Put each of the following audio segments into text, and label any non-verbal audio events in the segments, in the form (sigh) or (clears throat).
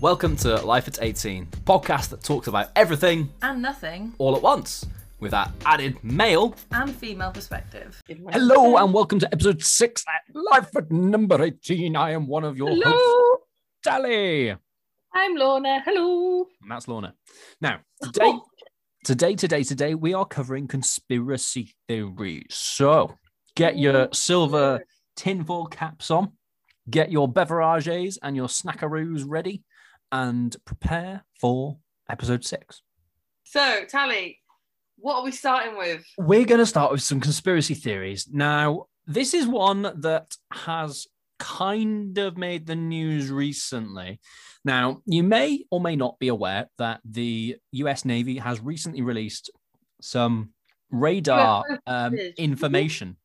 Welcome to Life at 18, the podcast that talks about everything and nothing all at once with that added male. and female perspective. Hello and welcome to episode six at Life at number 18. I am one of your hosts, Hello, Sally. I'm Lorna. Hello. And that's Lorna. Now, today, today, today, today, we are covering conspiracy theories. So get your silver tinfoil caps on, get your beverages and your snackaroos ready, and prepare for episode six. So, Tally, what are we starting with? We're going to start with some conspiracy theories. Now, this is one that has kind of made the news recently. Now, you may or may not be aware that the US Navy has recently released some radar um, (laughs) information,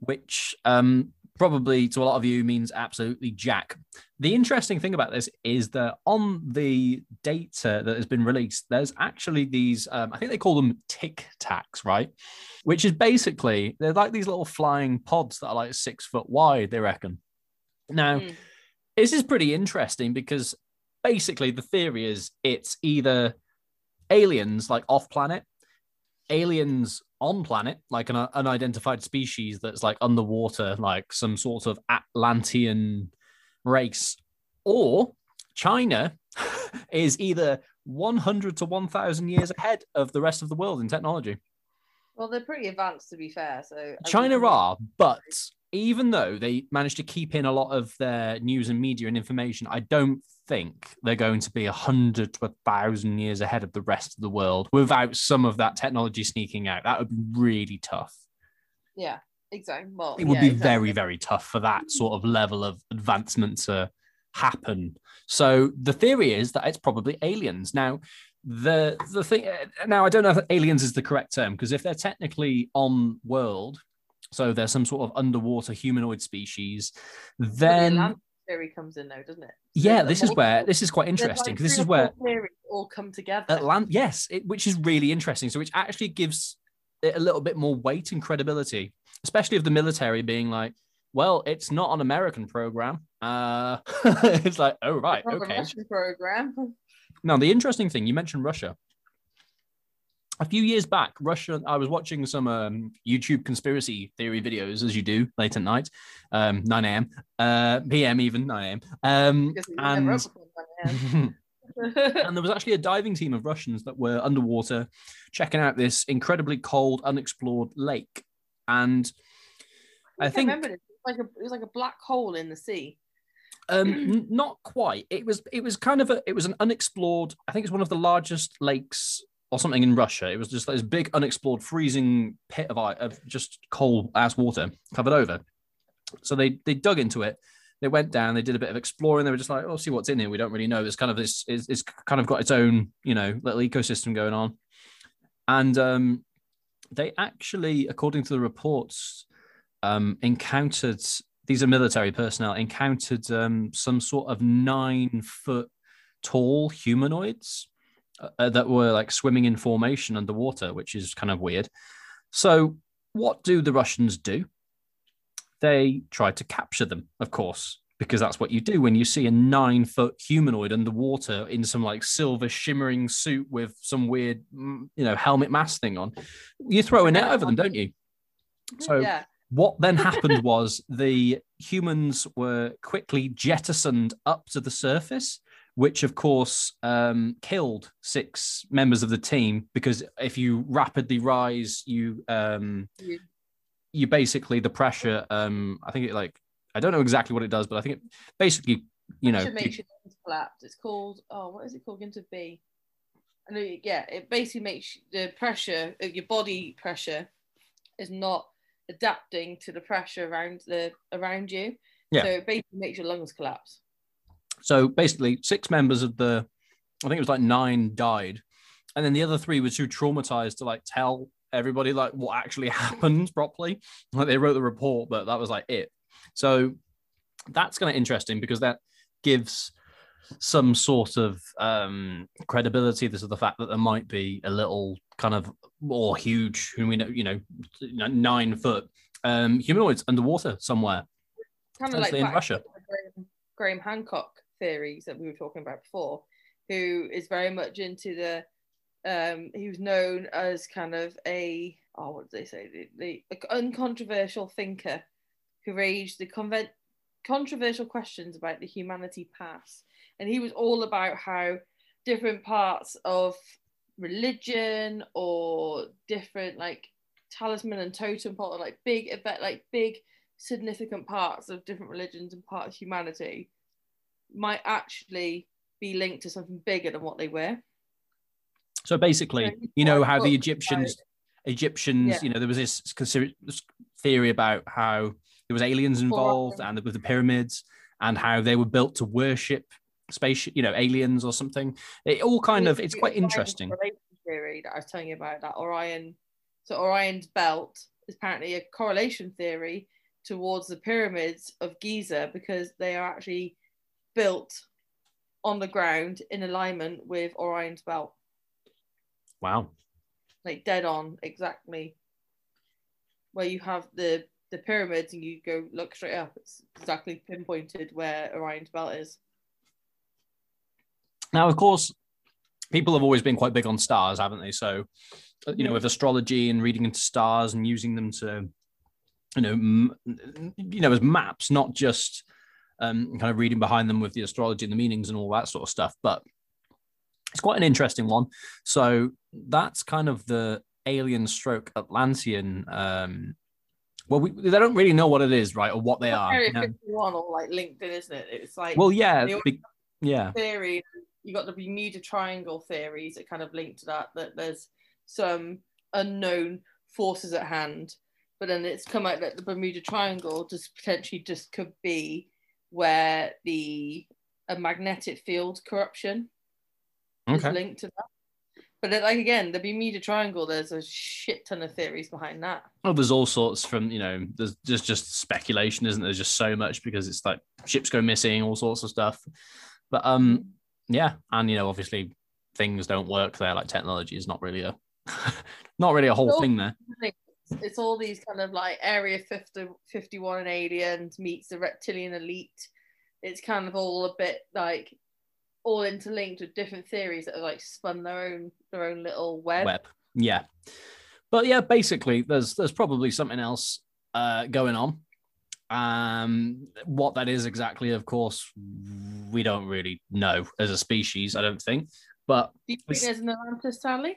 which um, probably to a lot of you means absolutely jack. The interesting thing about this is that on the data that has been released, there's actually these, um, I think they call them tic tacs, right? Which is basically, they're like these little flying pods that are like six foot wide, they reckon. Now, Mm. this is pretty interesting because basically the theory is it's either aliens like off planet, aliens on planet, like an uh, unidentified species that's like underwater, like some sort of Atlantean race, or China (laughs) is either 100 to 1000 years ahead of the rest of the world in technology. Well, they're pretty advanced, to be fair. So, China are, but even though they managed to keep in a lot of their news and media and information, I don't think they're going to be a hundred to a thousand years ahead of the rest of the world without some of that technology sneaking out. That would be really tough. Yeah, exactly. Well, It would yeah, be exactly. very, very tough for that sort of level of advancement to happen. So the theory is that it's probably aliens. Now, the the thing now I don't know if aliens is the correct term because if they're technically on world, so they're some sort of underwater humanoid species, But the then theory comes in, though, doesn't it? Yeah, this is where this is quite interesting like because this is where all come together. Atlant yes, it, which is really interesting. So which actually gives it a little bit more weight and credibility, especially of the military being like, well, it's not an American program. Uh, (laughs) it's like, oh right, okay. Russian program. Now the interesting thing you mentioned Russia. A few years back, Russia. I was watching some um, YouTube conspiracy theory videos, as you do late at night, um, 9 a.m., uh, p.m. even 9 a.m. Um, Because we never and up with one, yeah. and there was actually a diving team of Russians that were underwater checking out this incredibly cold, unexplored lake. And I I think remember it. It was like a it was like a black hole in the sea. Um, not quite. It was it was kind of a it was an unexplored. I think it's one of the largest lakes or something in Russia. It was just like this big unexplored freezing pit of of just cold ass water covered over. So they they dug into it. They went down. They did a bit of exploring. They were just like, "Oh, see what's in here." We don't really know. It's kind of this. It's, it's kind of got its own, you know, little ecosystem going on. And um, they actually, according to the reports, um, encountered these are military personnel encountered um, some sort of nine foot tall humanoids uh, that were like swimming in formation underwater, which is kind of weird. So, what do the Russians do? They try to capture them, of course, because that's what you do when you see a nine foot humanoid underwater in some like silver shimmering suit with some weird, mm, you know, helmet mask thing on. You throw a net over them, don't you? So, yeah. What then (laughs) happened was the humans were quickly jettisoned up to the surface, which of course um, killed six members of the team because if you rapidly rise, you um, You- you basically the pressure. Um, I think it like I don't know exactly what it does, but I think it basically you know makes your lungs collapse. It's called oh, what is it called? Into B. I know, yeah, it basically makes the pressure of your body pressure is not adapting to the pressure around the around you. Yeah. So it basically makes your lungs collapse. So basically, six members of the, I think it was like nine died, and then the other three were too traumatized to like tell everybody like what actually (laughs) happened properly. Like they wrote the report, but that was like it. So that's kind of interesting because that gives some sort of um, credibility This is the fact that there might be a little kind of more huge, who we know, you know, nine foot um, humanoids underwater somewhere. Kind of like in Russia. Graham, Hancock theories that we were talking about before, who is very much into the um he was known as kind of a oh what did they say the, the like uncontroversial thinker who raised the convent controversial questions about the humanity past and he was all about how different parts of religion or different like talisman and totem pole or like big event like big significant parts of different religions and parts of humanity might actually be linked to something bigger than what they were So basically, he's you know how the Egyptians, Egyptians, Yeah. you know, there was this this theory about how there was aliens involved and with the pyramids and how they were built to worship space, you know, aliens or something. It all kind of, it's quite interesting. theory that I was telling you about that Orion. So Orion's belt is apparently a correlation theory towards the pyramids of Giza because they are actually built on the ground in alignment with Orion's belt, Wow. like dead on exactly. Where you have the the pyramids and you go look straight up, it's exactly pinpointed where Orion's belt is. Now, of course, people have always been quite big on stars, haven't they? So, uh, you know, with astrology and reading into stars and using them to, you know, m- you know, as maps, not just um, kind of reading behind them with the astrology and the meanings and all that sort of stuff. But it's quite an interesting one. So that's kind of the alien stroke Atlantean. Um, well, we, they don't really know what it is, right, or what they are. Area you know? 51 or like LinkedIn, isn't it? It's like Well, yeah, be- yeah. theory you got the bermuda triangle theories that kind of link to that that there's some unknown forces at hand but then it's come out that the bermuda triangle just potentially just could be where the a magnetic field corruption is Okay. linked to that but then, like again the bermuda triangle there's a shit ton of theories behind that Oh, there's all sorts from you know, there's just just speculation, isn't there? There's just so much because it's like ships go missing, all sorts of stuff. But um, yeah, and you know, obviously things don't work there. Like technology is not really a, (laughs) not really a whole thing there. it's all these kind of like area 50, 51 and aliens meets the reptilian elite it's kind of all a bit like all interlinked with different theories that have like spun their own their own little web, Web, yeah. But yeah, basically, there's there's probably something else uh, going on. Um, what that is exactly, of course, we don't really know as a species. I don't think. But do you think there's an atlantis Sally?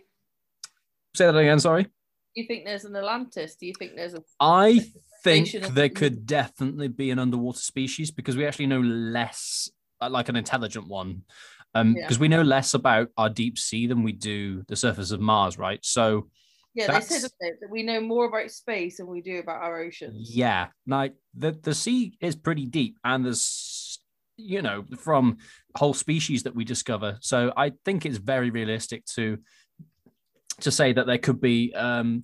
say that again. Sorry. do you think there's an atlantis do you think there's a I think there could definitely be an underwater species because we actually know less, uh, like an intelligent one, um, Yeah. because we know less about our deep sea than we do the surface of Mars, right? So yeah they said that we know more about space than we do about our oceans yeah, like the the sea is pretty deep, and there's you know from whole species that we discover. So I think it's very realistic to to say that there could be um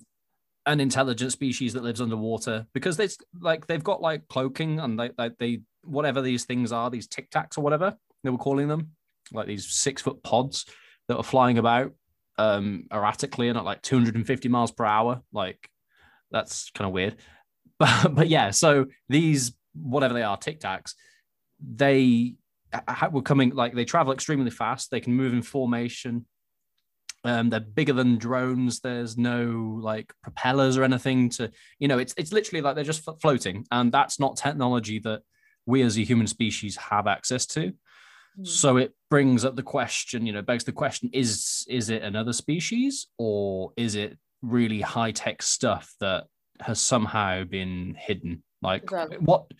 an intelligent species that lives underwater because it's like they've got like cloaking and they, they, they whatever these things are these tic tacs or whatever they were calling them like these six foot pods that are flying about um erratically and at like 250 miles per hour like that's kind of weird (laughs) but but yeah so these whatever they are tic tacs they were coming like they travel extremely fast they can move in formation um, they're bigger than drones. There's no like propellers or anything to, you know, it's it's literally like they're just flo- floating, and that's not technology that we as a human species have access to. Hmm. So it brings up the question, you know, begs the question: is is it another species or is it really high tech stuff that has somehow been hidden? Like Exactly. what,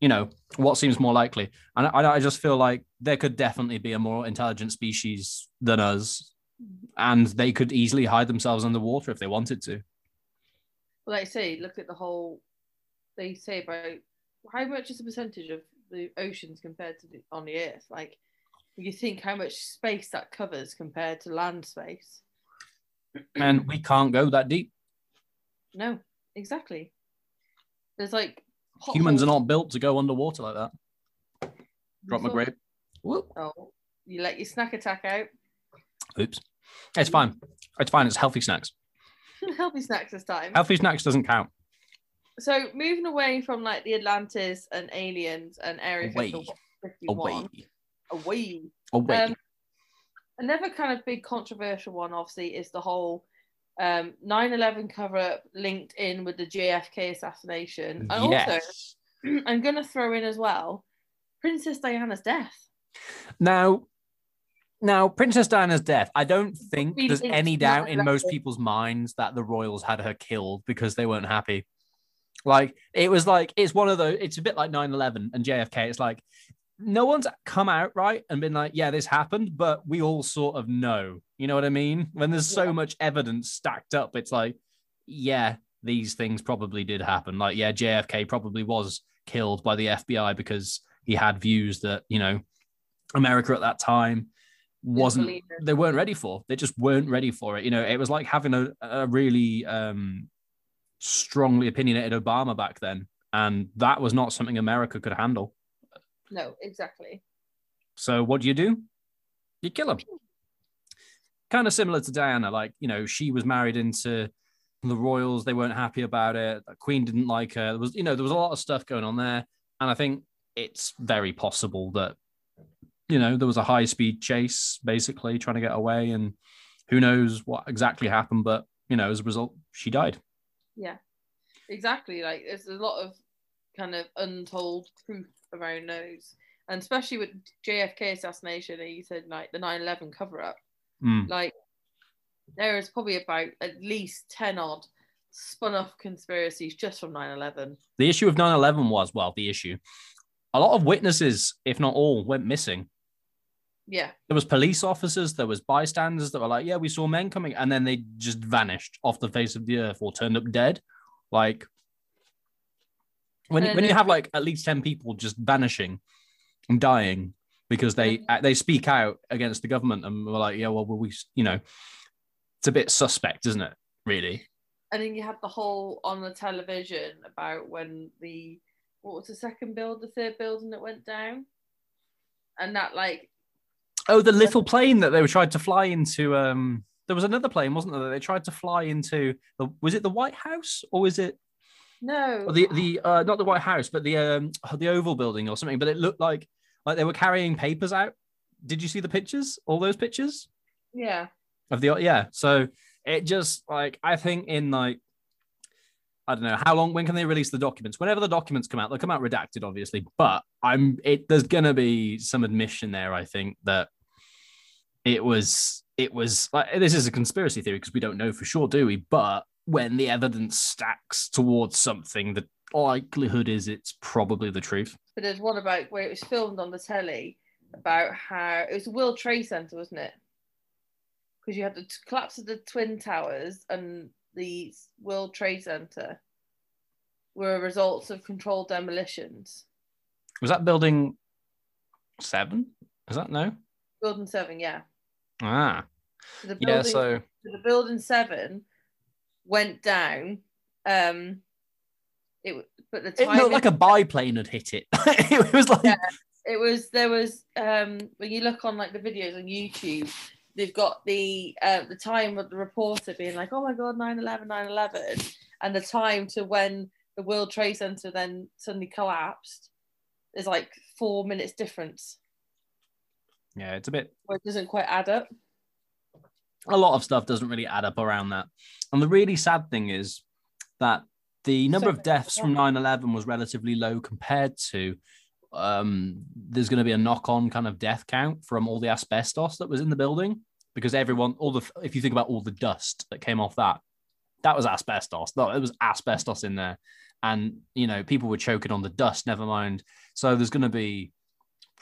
you know, what seems more likely? And I, I just feel like there could definitely be a more intelligent species than us and they could easily hide themselves underwater if they wanted to. well like I say look at the whole they say about how much is the percentage of the oceans compared to the, on the earth like you think how much space that covers compared to land space And we can't go that deep. no exactly there's like Humans are not built to go underwater like that. Drop my grape. Whoop. oh you let your snack attack out Oops. It's fine. It's fine. It's healthy snacks. (laughs) healthy snacks this time Healthy snacks doesn't count. So moving away from like the atlantis and aliens and area Away. 51 Away. away. Um, another kind of big controversial one, obviously, is the whole um, 9/11 cover-up linked in with the JFK assassination, and yes. also (clears throat) I'm going to throw in as well Princess Diana's death. Now, now Princess Diana's death. I don't think there's any doubt in most people's minds that the royals had her killed because they weren't happy. Like it was like it's one of those. It's a bit like 9/11 and JFK. It's like no one's come out right and been like, yeah, this happened, but we all sort of know. You know what I mean? When there's so Yeah. much evidence stacked up, it's like, yeah, these things probably did happen. Like, yeah, JFK probably was killed by the FBI because he had views that you know America at that time wasn't they weren't ready for. They just weren't ready for it. You know, it was like having a, a really um, strongly opinionated Obama back then, and that was not something America could handle. No, exactly. So what do you do? You kill him. Kind of similar to Diana, like you know, she was married into the royals. They weren't happy about it. The Queen didn't like her. There was, you know, there was a lot of stuff going on there, and I think it's very possible that you know there was a high speed chase, basically trying to get away, and who knows what exactly happened. But you know, as a result, she died. Yeah, exactly. Like there's a lot of kind of untold truth around those, and especially with JFK assassination. and You said like the 9/11 cover up. Mm. Like there is probably about at least ten odd spun off conspiracies just from 9/11. The issue of 9/11 was well, the issue. A lot of witnesses, if not all, went missing. Yeah, there was police officers, there was bystanders that were like, "Yeah, we saw men coming," and then they just vanished off the face of the earth or turned up dead. Like when when you have like at least ten people just vanishing and dying because they uh, they speak out against the government and we're like, "Yeah, well, we you know, it's a bit suspect, isn't it? Really? and then you had the whole on the television about when the what was the second build, the third building that went down, and that like Oh, the little plane that they were trying to fly into. Um, there was another plane, wasn't there? That they tried to fly into. The, was it the White House or was it no the the uh, not the White House, but the um the Oval Building or something. But it looked like like they were carrying papers out. Did you see the pictures? All those pictures yeah of the yeah. So it just like I think in like I don't know how long. When can they release the documents? Whenever the documents come out, they'll come out redacted, obviously. But I'm it. There's gonna be some admission there. I think that it was it was like this is a conspiracy theory because we don't know for sure, do we? But when the evidence stacks towards something, the likelihood is it's probably the truth. But there's one about where it was filmed on the telly about how it was the World Trade Center, wasn't it? Because you had the t- collapse of the Twin Towers and the World Trade Center were results of controlled demolitions. Was that building seven? Is that no? Building seven, yeah. Ah, So the yeah. building, So so the building seven went down. Um, it but the it looked like a biplane had hit it. (laughs) it was like Yeah. it was there was um when you look on like the videos on YouTube, they've got the uh, the time of the reporter being like, oh my god, 9-11, 9-11, and the time to when the World Trade Center then suddenly collapsed is like four minutes difference, yeah, it's a bit where it doesn't quite add up. a lot of stuff doesn't really add up around that. And the really sad thing is that the number of So- deaths from 9 11 was relatively low compared to um, there's going to be a knock on kind of death count from all the asbestos that was in the building because everyone, all the, if you think about all the dust that came off that, that was asbestos. No, it was asbestos in there. And, you know, people were choking on the dust, never mind. So there's going to be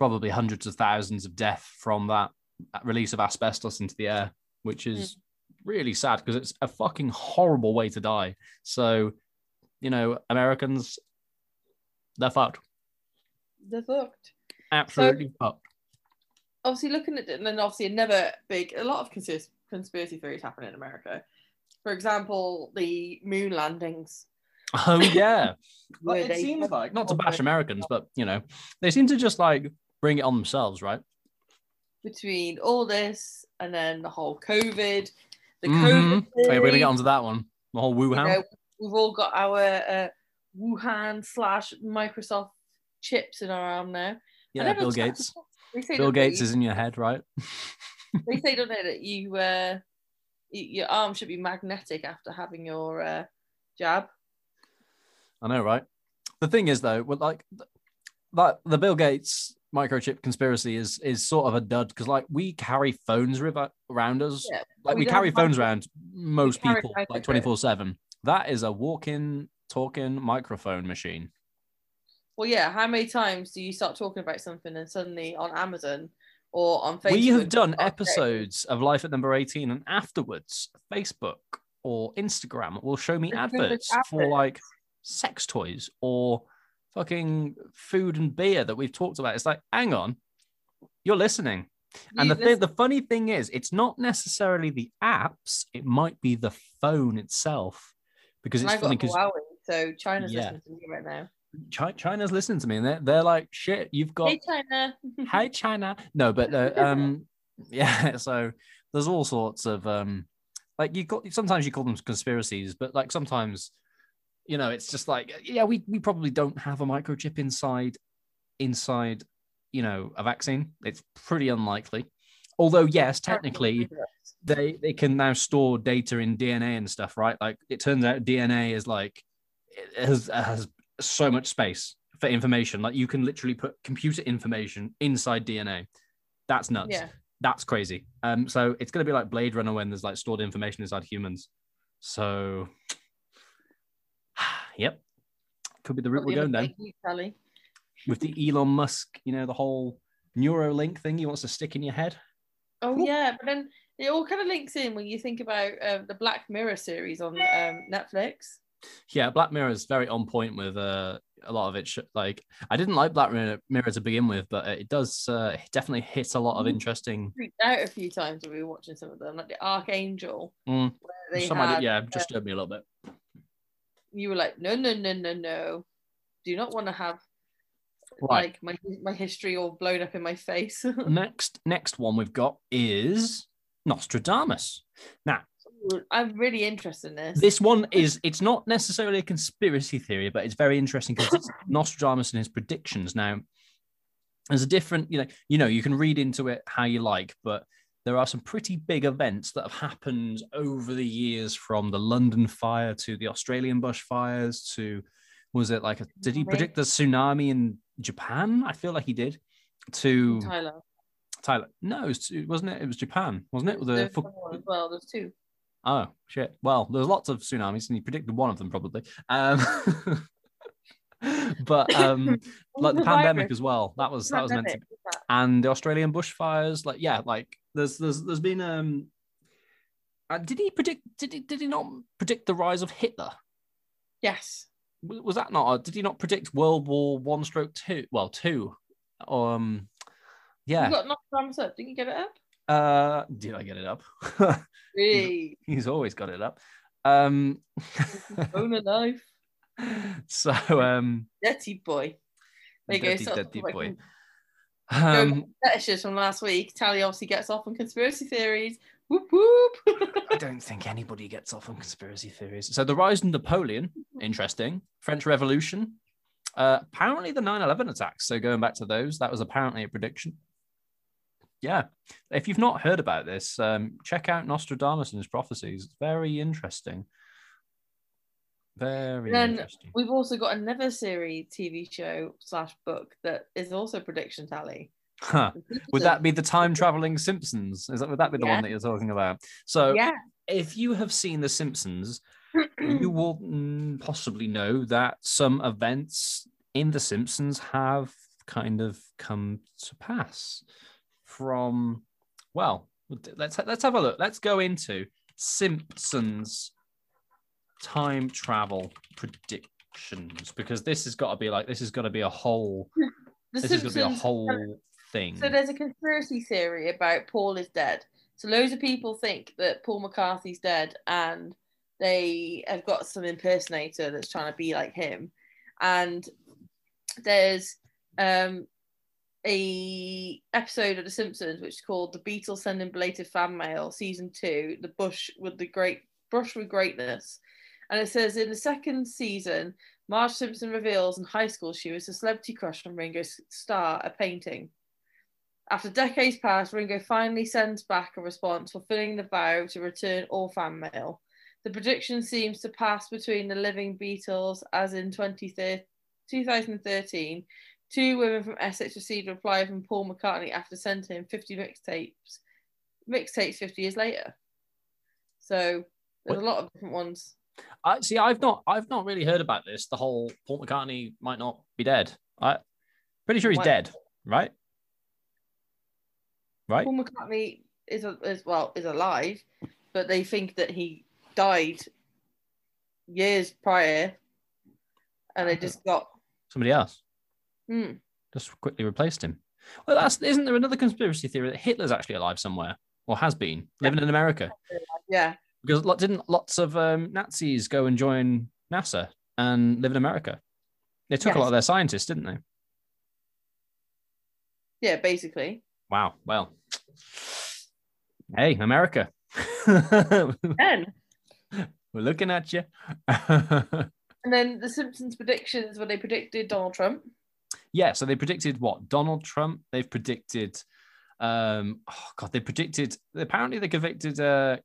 probably hundreds of thousands of death from that uh, release of asbestos into the air, which is hmm. really sad because it's a fucking horrible way to die. So, you know, Americans, they're fucked. They're fucked. Absolutely fucked. Obviously, looking at it, and then obviously another big, a lot of conspiracy conspiracy theories happen in America. For example, the moon landings. Oh yeah. (laughs) It seems like not to bash Americans, but you know, they seem to just like bring it on themselves, right? between all this and then the whole COVID, the Mhm. COVID. Okay, we're gonna theory, get onto that one. The whole you Wuhan. know, we've all got our uh, Wuhan slash Microsoft chips in our arm now. Yeah, Bill Gates. Bill Gates is in your head, right? (laughs) They say, don't they, that you uh, your arm should be magnetic after having your uh, jab. I know, right? The thing is, though, like that, the Bill Gates microchip conspiracy is is sort of a dud because like we carry phones around us, Yeah, like we, we carry phones around most people like twenty four seven. That is a walk-in, talking microphone machine. Well, yeah. How many times do you start talking about something and suddenly on Amazon or on Facebook? we have done oh, episodes of Life at Number eighteen, and afterwards, Facebook or Instagram will show me good adverts for like sex toys or fucking food and beer that we've talked about. It's like, hang on, you're listening. And You the thing, the funny thing is, it's not necessarily the apps; it might be the phone itself, because it's funny because so China's Yeah. listening to me right now. China's listening to me, and they're, they're like, "Shit, you've got Hey, China. (laughs) hi China." No, but uh, (laughs) um, yeah. (laughs) So there's all sorts of um, like you got sometimes you call them conspiracies, but like sometimes, you know, it's just like, yeah, we we probably don't have a microchip inside inside, you know, a vaccine. It's pretty unlikely. Although, yes, technically, they they can now store data in DNA and stuff, right? Like it turns out DNA is like it has has so much space for information. Like you can literally put computer information inside DNA. That's nuts. Yeah. That's crazy. Um, so it's gonna be like Blade Runner when there's like stored information inside humans. So, yep, could be the route we're going down Thank you, Sally. with the Elon Musk. You know the whole Neuralink thing he wants to stick in your head. Oh Cool. yeah, but then it all kind of links in when you think about uh, the Black Mirror series on um, Netflix. Yeah, Black Mirror is very on point with uh, a lot of it. Sh- like, I didn't like Black Mirror, Mirror to begin with, but it does uh, definitely hit a lot of Mhm. interesting. Freaked out a few times when we were watching some of them, like the Arkangel. Mm, Where they some idea- had, yeah, uh, disturbed me a little bit. You were like, no, no, no, no, no. Do not want to have Right. like my my history all blown up in my face. (laughs) next, next one we've got is Nostradamus. Now, I'm really interested in this. this one is it's not necessarily a conspiracy theory, but it's very interesting because it's (laughs) Nostradamus and his predictions. Now, there's a different, you know, you know, you can read into it how you like, but there are some pretty big events that have happened over the years, from the London fire to the Australian bushfires to was it like a, did he predict the tsunami in Japan? I feel like he did. To Tyler. Tyler, no, it was, wasn't it? It was Japan, wasn't it? The There's as well. There's two. Oh shit! Well, there's lots of tsunamis, and he predicted one of them probably. Um, (laughs) but um, (laughs) like the pandemic as well. That was that was meant to, that? And the Australian bushfires. Like yeah, like there's there's there's been um. Uh, did he predict? Did he did he not predict the rise of Hitler? Yes. Was, that not? Did he not predict World War One stroke two? Well, two. Um, yeah. You got Nostradamus up. Didn't you get it up? Uh, did I get it up? (laughs) Really? He's always got it up. Um, Own a knife. so um, Dirty boy. There you dirty, go. Dirty boy. go Um, fetishes from last week. Tally obviously gets off on conspiracy theories. Whoop whoop. I don't think anybody gets off on conspiracy theories. So the rise of Napoleon, interesting. French Revolution. Uh, apparently the 9-11 attacks. So going back to those, that was apparently a prediction. Yeah. If you've not heard about this, um, check out Nostradamus and his prophecies. It's very interesting. Very Then interesting. We've also got another series, TV show slash book that is also prediction tally. Huh. Would that be the time traveling Simpsons? Is that would that be the Yeah. one that you're talking about? So Yeah. if you have seen The Simpsons, you (clears throat) will possibly know that some events in The Simpsons have kind of come to pass. From well, let's let's have a look. Let's go into Simpsons time travel predictions because this has got to be like this has got to be a whole The (laughs) this is going to be a whole thing. So there's a conspiracy theory about Paul is dead. So loads of people think that Paul McCartney's dead and they have got some impersonator that's trying to be like him. And there's um a episode of The Simpsons which is called The Beatles Sending Belated Fan Mail, season two, The Bush with the Great Brush with Greatness. And it says in the second season, Marge Simpson reveals in high school she was a celebrity crush on Ringo Starr, a painting. After decades pass, Ringo finally sends back a response fulfilling the vow to return all fan mail. The prediction seems to pass between the living Beatles, as in 2013, two women from Essex received a reply from Paul McCartney after sending him 50 mixtapes, mixtapes 50 years later. So there's What- a lot of different ones. I see. I've not. I've not really heard about this. The whole Paul McCartney might not be dead. I pretty sure he's What? dead, right? Right. Paul McCartney is, a, is well is alive, but they think that he died years prior, and they just got. Somebody else Hmm. just quickly replaced him. Well, that's isn't there another conspiracy theory that Hitler's actually alive somewhere or has been living in America? Yeah, Because didn't lots of um, Nazis go and join NASA and live in America? They took a lot of their scientists, didn't they? yeah, basically. Wow. Well, hey, America. (laughs) We're looking at you. and then the Simpsons predictions where they predicted Donald Trump. yeah. So they predicted what? Donald Trump. They've predicted. Um, oh God, they predicted. Apparently, they convicted uh,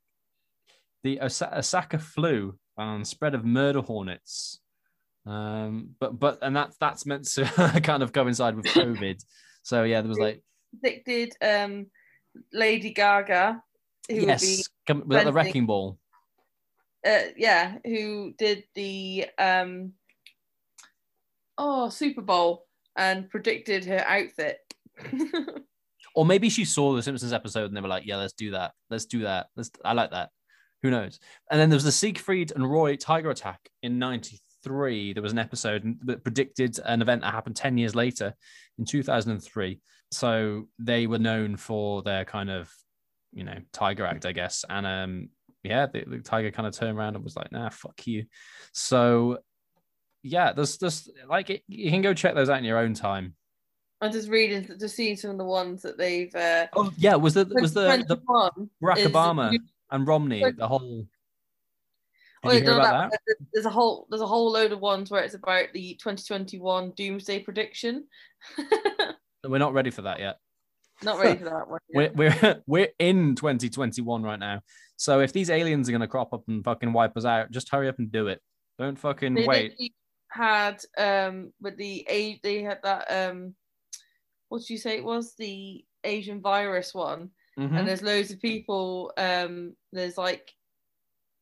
the Osa- Osaka flu and spread of murder hornets. Um, but but and that's that's meant to (laughs) kind of coincide with COVID. So yeah, there was like Predicted um, Lady Gaga, who would be yes, come, was that the wrecking ball? uh, yeah, who did the um, oh Super Bowl and predicted her outfit. (laughs) Or maybe she saw the Simpsons episode and they were like, "Yeah, let's do that. Let's do that. Let's." I like that. Who knows? And then there was the Siegfried and Roy tiger attack in '93. There was an episode that predicted an event that happened ten years later, in 2003. So they were known for their kind of, you know, tiger act, I guess. And um, yeah, the, the tiger kind of turned around and was like, "Nah, fuck you." So yeah, there's just like it, you can go check those out in your own time. I'm just reading, just seeing some of the ones that they've. Uh, Oh yeah, was the was the, the 2021 Barack Obama and Romney, the whole. Did you hear about that? that- There's a whole there's a whole load of ones where it's about the 2021 doomsday prediction. (laughs) We're not ready for that yet. Not ready for (laughs) that one. We're we're (laughs) we're in 2021 right now. So if these aliens are gonna crop up and fucking wipe us out, just hurry up and do it. Don't fucking They wait. had um with the age they had that um what did you say it was the Asian virus one Mhm. and there's loads of people um there's like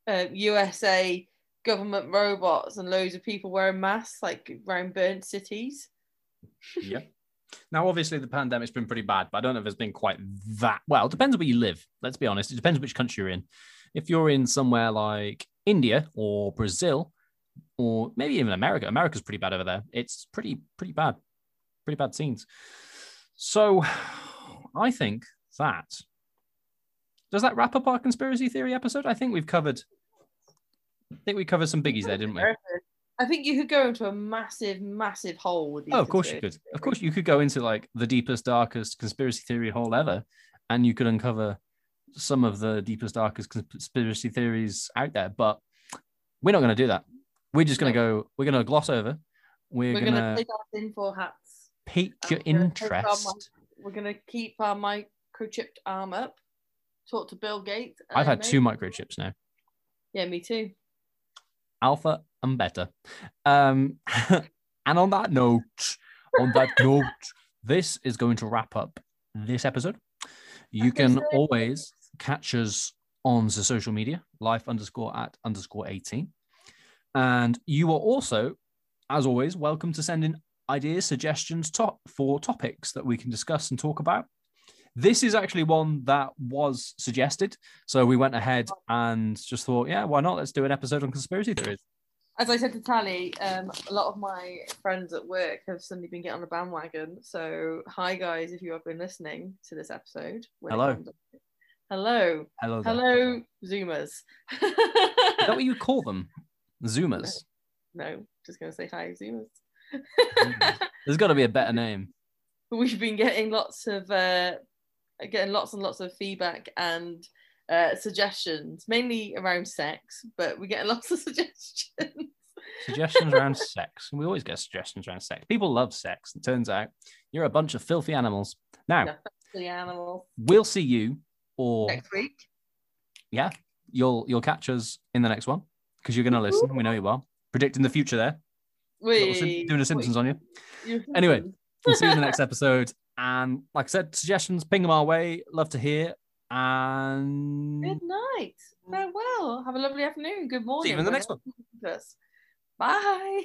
uh, USA government robots and loads of people wearing masks like around burnt cities. yeah. (laughs) Now, obviously, the pandemic's been pretty bad, but I don't know if it's been quite that well. It depends where you live. Let's be honest. It depends which country you're in. If you're in somewhere like India or Brazil, or maybe even America, America's pretty bad over there. It's pretty, pretty bad, pretty bad scenes. So, I think that does that wrap up our conspiracy theory episode. I think we've covered. I think we covered some biggies there, didn't we? I think you could go into a massive, massive hole with these. Oh, of course you could. Of course, you could go into like the deepest, darkest conspiracy theory hole ever, and you could uncover some of the deepest, darkest conspiracy theories out there. But we're not going to do that. We're just going to go. We're going to gloss over. We're, We're going gonna take our tinfoil hats. pique your and we're gonna take our interest. We're gonna keep our microchipped arm up. Talk to Bill Gates. I've had two microchips now, Yeah, me too. alpha and beta. Um, (laughs) and on that note, on that (laughs) note, this is going to wrap up this episode. You can always catch us on the social media, life underscore at underscore 18. And you are also, as always, welcome to send in ideas, suggestions top for topics that we can discuss and talk about. This is actually one that was suggested. So we went ahead and just thought, yeah, why not? Let's do an episode on conspiracy theories. As I said to Tally, um, a lot of my friends at work have suddenly been getting on the bandwagon. So, hi guys, if you have been listening to this episode. Hello. Hello. Hello. there. Hello, Zoomers. Is that what you call them? Zoomers. no, just gonna say hi, Zoomers. There's got to be a better name. (laughs) We've been getting lots of uh, getting lots and lots of feedback and uh, suggestions, mainly around sex, but we get (laughs) lots of suggestions. suggestions around sex. We always get suggestions around sex. People love sex. It turns out you're a bunch of filthy animals. Now, Yeah. The animal. we'll see you, or Next week. yeah, you'll you'll catch us in the next one because you're going to listen. We know you are predicting the future there. We doing the Simpsons on you. Anyway. (laughs) We'll see you in the next episode. And like I said, suggestions, ping them our way. Love to hear. And Good night. Farewell. Have a lovely afternoon. Good morning. see you in the next one. Bye.